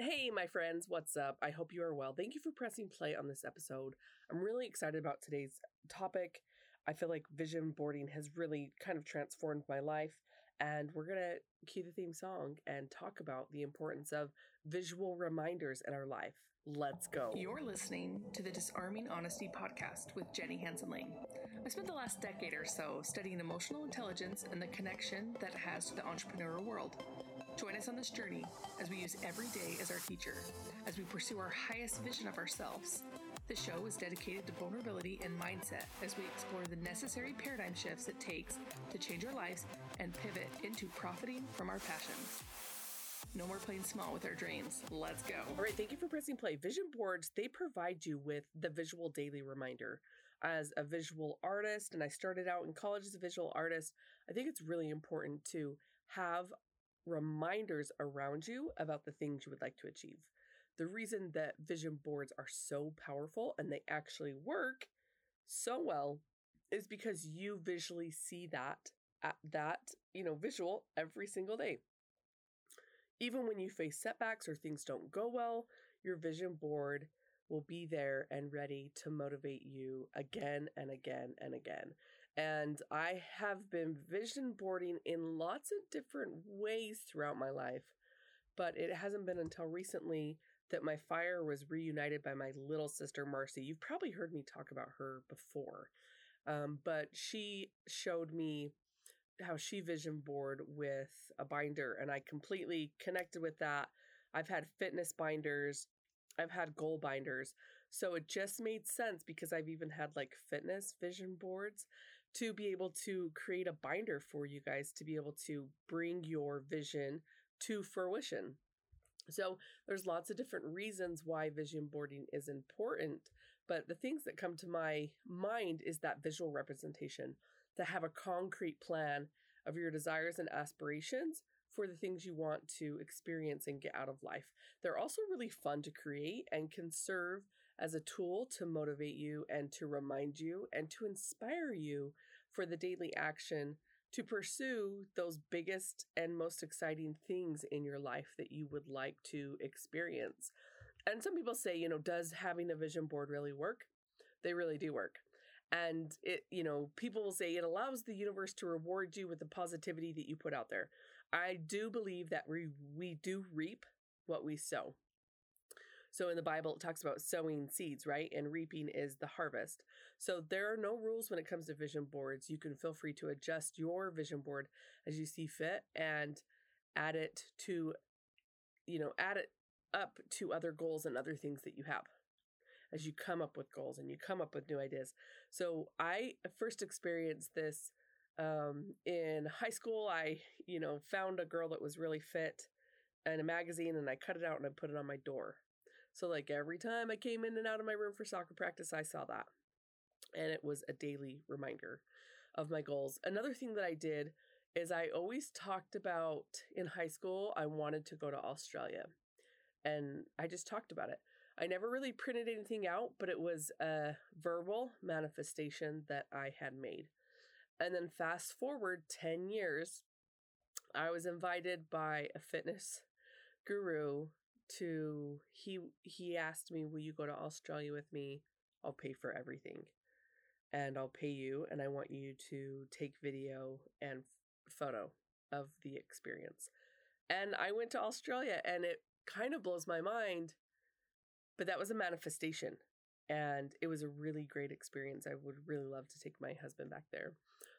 Hey, my friends, what's up? I hope you are well. Thank you for pressing play on this episode. I'm really excited about today's topic. I feel like vision boarding has really kind of transformed my life, and we're going to cue the theme song and talk about the importance of visual reminders in our life. Let's go. You're listening to the Disarming Honesty podcast with Jenny Hansen Lane. I spent the last decade or so studying emotional intelligence and the connection that it has to the entrepreneurial world. Join us on this journey as we use every day as our teacher, as we pursue our highest vision of ourselves. The show is dedicated to vulnerability and mindset as we explore the necessary paradigm shifts it takes to change our lives and pivot into profiting from our passions. No more playing small with our dreams. Let's go. All right, thank you for pressing play. Vision boards, they provide you with the visual daily reminder. As a visual artist, and I started out in college as a visual artist, I think it's really important to have reminders around you about the things you would like to achieve. The reason that vision boards are so powerful and they actually work so well is because you visually see that at that, you know, visual every single day. Even when you face setbacks or things don't go well, your vision board will be there and ready to motivate you again and again and again. And I have been vision boarding in lots of different ways throughout my life, but it hasn't been until recently that my fire was reunited by my little sister Marcy. You've probably heard me talk about her before, um, but she showed me how she vision board with a binder, and I completely connected with that. I've had fitness binders, I've had goal binders. So it just made sense because I've even had like fitness vision boards to be able to create a binder for you guys to be able to bring your vision to fruition. So there's lots of different reasons why vision boarding is important, but the things that come to my mind is that visual representation to have a concrete plan of your desires and aspirations for the things you want to experience and get out of life. They're also really fun to create and can serve as a tool to motivate you and to remind you and to inspire you for the daily action to pursue those biggest and most exciting things in your life that you would like to experience. And some people say, you know, does having a vision board really work? They really do work. And it, you know, people will say it allows the universe to reward you with the positivity that you put out there. I do believe that we we do reap what we sow. So in the Bible, it talks about sowing seeds, right? And reaping is the harvest. So there are no rules when it comes to vision boards. You can feel free to adjust your vision board as you see fit and add it to, you know, add it up to other goals and other things that you have as you come up with goals and you come up with new ideas. So I first experienced this um, in high school. I, you know, found a girl that was really fit in a magazine and I cut it out and I put it on my door. So, like every time I came in and out of my room for soccer practice, I saw that. And it was a daily reminder of my goals. Another thing that I did is I always talked about in high school, I wanted to go to Australia. And I just talked about it. I never really printed anything out, but it was a verbal manifestation that I had made. And then fast forward 10 years, I was invited by a fitness guru to he he asked me, "Will you go to Australia with me? I'll pay for everything." And I'll pay you and I want you to take video and photo of the experience. And I went to Australia and it kind of blows my mind, but that was a manifestation and it was a really great experience. I would really love to take my husband back there.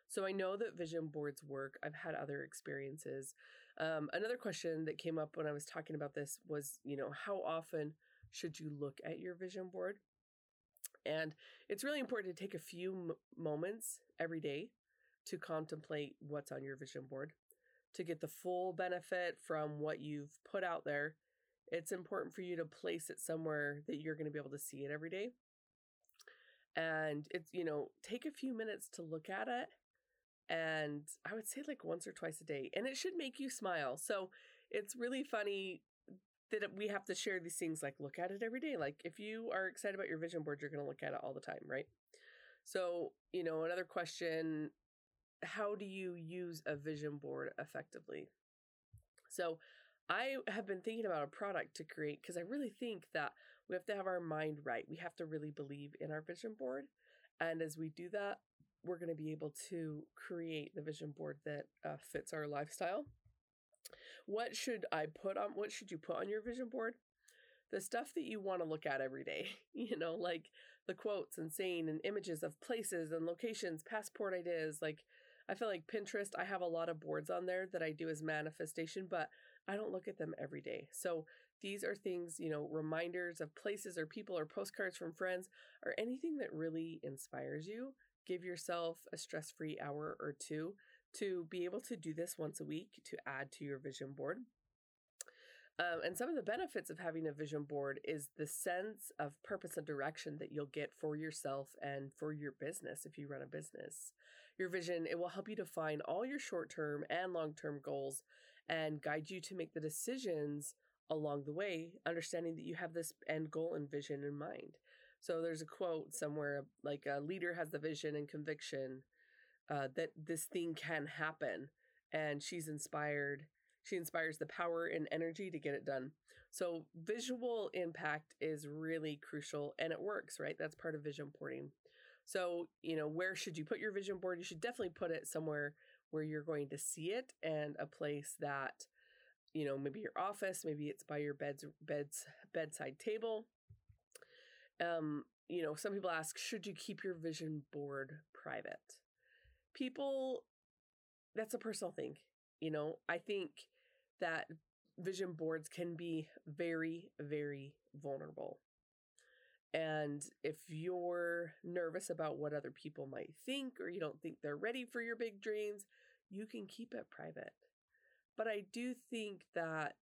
So I know that vision boards work. I've had other experiences. Um, another question that came up when I was talking about this was, you know, how often should you look at your vision board? And it's really important to take a few m- moments every day to contemplate what's on your vision board to get the full benefit from what you've put out there. It's important for you to place it somewhere that you're going to be able to see it every day. And it's, you know, take a few minutes to look at it and I would say like once or twice a day. And it should make you smile. So it's really funny that we have to share these things like look at it every day. Like if you are excited about your vision board, you're going to look at it all the time, right? So, you know, another question how do you use a vision board effectively? So, I have been thinking about a product to create because I really think that we have to have our mind right. We have to really believe in our vision board. And as we do that, we're going to be able to create the vision board that uh, fits our lifestyle. What should I put on? What should you put on your vision board? The stuff that you want to look at every day, you know, like the quotes and saying and images of places and locations, passport ideas. Like, I feel like Pinterest, I have a lot of boards on there that I do as manifestation, but I don't look at them every day. So these are things, you know, reminders of places or people or postcards from friends or anything that really inspires you. Give yourself a stress free hour or two to be able to do this once a week to add to your vision board. Um, and some of the benefits of having a vision board is the sense of purpose and direction that you'll get for yourself and for your business if you run a business. Your vision, it will help you define all your short term and long term goals and guide you to make the decisions along the way, understanding that you have this end goal and vision in mind. So there's a quote somewhere like a leader has the vision and conviction uh, that this thing can happen, and she's inspired. She inspires the power and energy to get it done. So visual impact is really crucial, and it works, right? That's part of vision boarding. So you know where should you put your vision board? You should definitely put it somewhere where you're going to see it, and a place that you know maybe your office, maybe it's by your bed's bed's bedside table um, you know, some people ask, should you keep your vision board private? People, that's a personal thing. You know, I think that vision boards can be very, very vulnerable. And if you're nervous about what other people might think, or you don't think they're ready for your big dreams, you can keep it private. But I do think that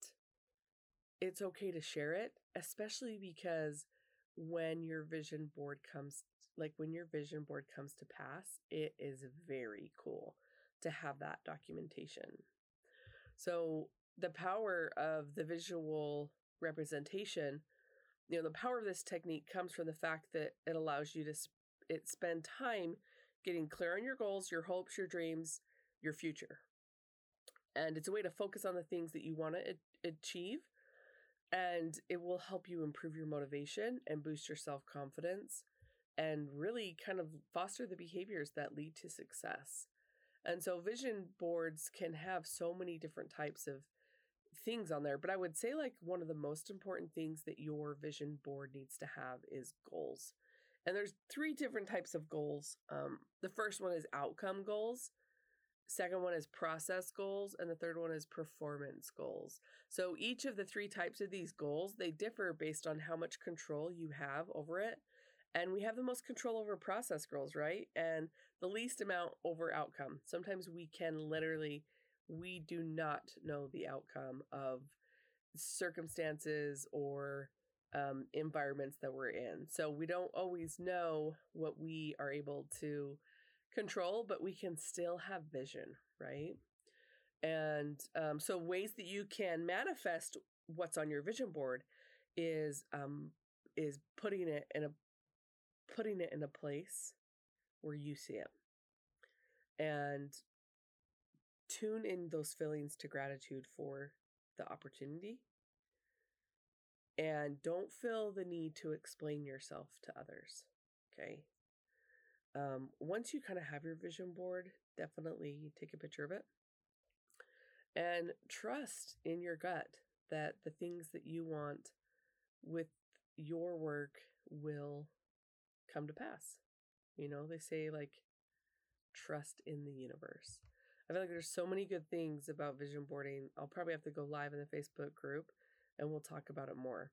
it's okay to share it, especially because when your vision board comes like when your vision board comes to pass it is very cool to have that documentation. So the power of the visual representation you know the power of this technique comes from the fact that it allows you to sp- it spend time getting clear on your goals your hopes your dreams your future. And it's a way to focus on the things that you want to achieve and it will help you improve your motivation and boost your self confidence and really kind of foster the behaviors that lead to success. And so, vision boards can have so many different types of things on there, but I would say, like, one of the most important things that your vision board needs to have is goals. And there's three different types of goals. Um, the first one is outcome goals. Second one is process goals, and the third one is performance goals. So each of the three types of these goals, they differ based on how much control you have over it. And we have the most control over process goals, right? And the least amount over outcome. Sometimes we can literally, we do not know the outcome of circumstances or um, environments that we're in. So we don't always know what we are able to control, but we can still have vision, right? And um, so, ways that you can manifest what's on your vision board is um, is putting it in a putting it in a place where you see it, and tune in those feelings to gratitude for the opportunity. And don't feel the need to explain yourself to others. Okay um, once you kind of have your vision board, definitely take a picture of it and trust in your gut that the things that you want with your work will come to pass. You know, they say like trust in the universe. I feel like there's so many good things about vision boarding. I'll probably have to go live in the Facebook group and we'll talk about it more.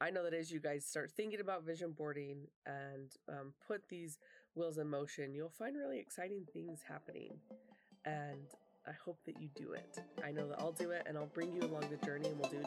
I know that as you guys start thinking about vision boarding and um, put these wheels in motion, you'll find really exciting things happening. And I hope that you do it. I know that I'll do it and I'll bring you along the journey and we'll do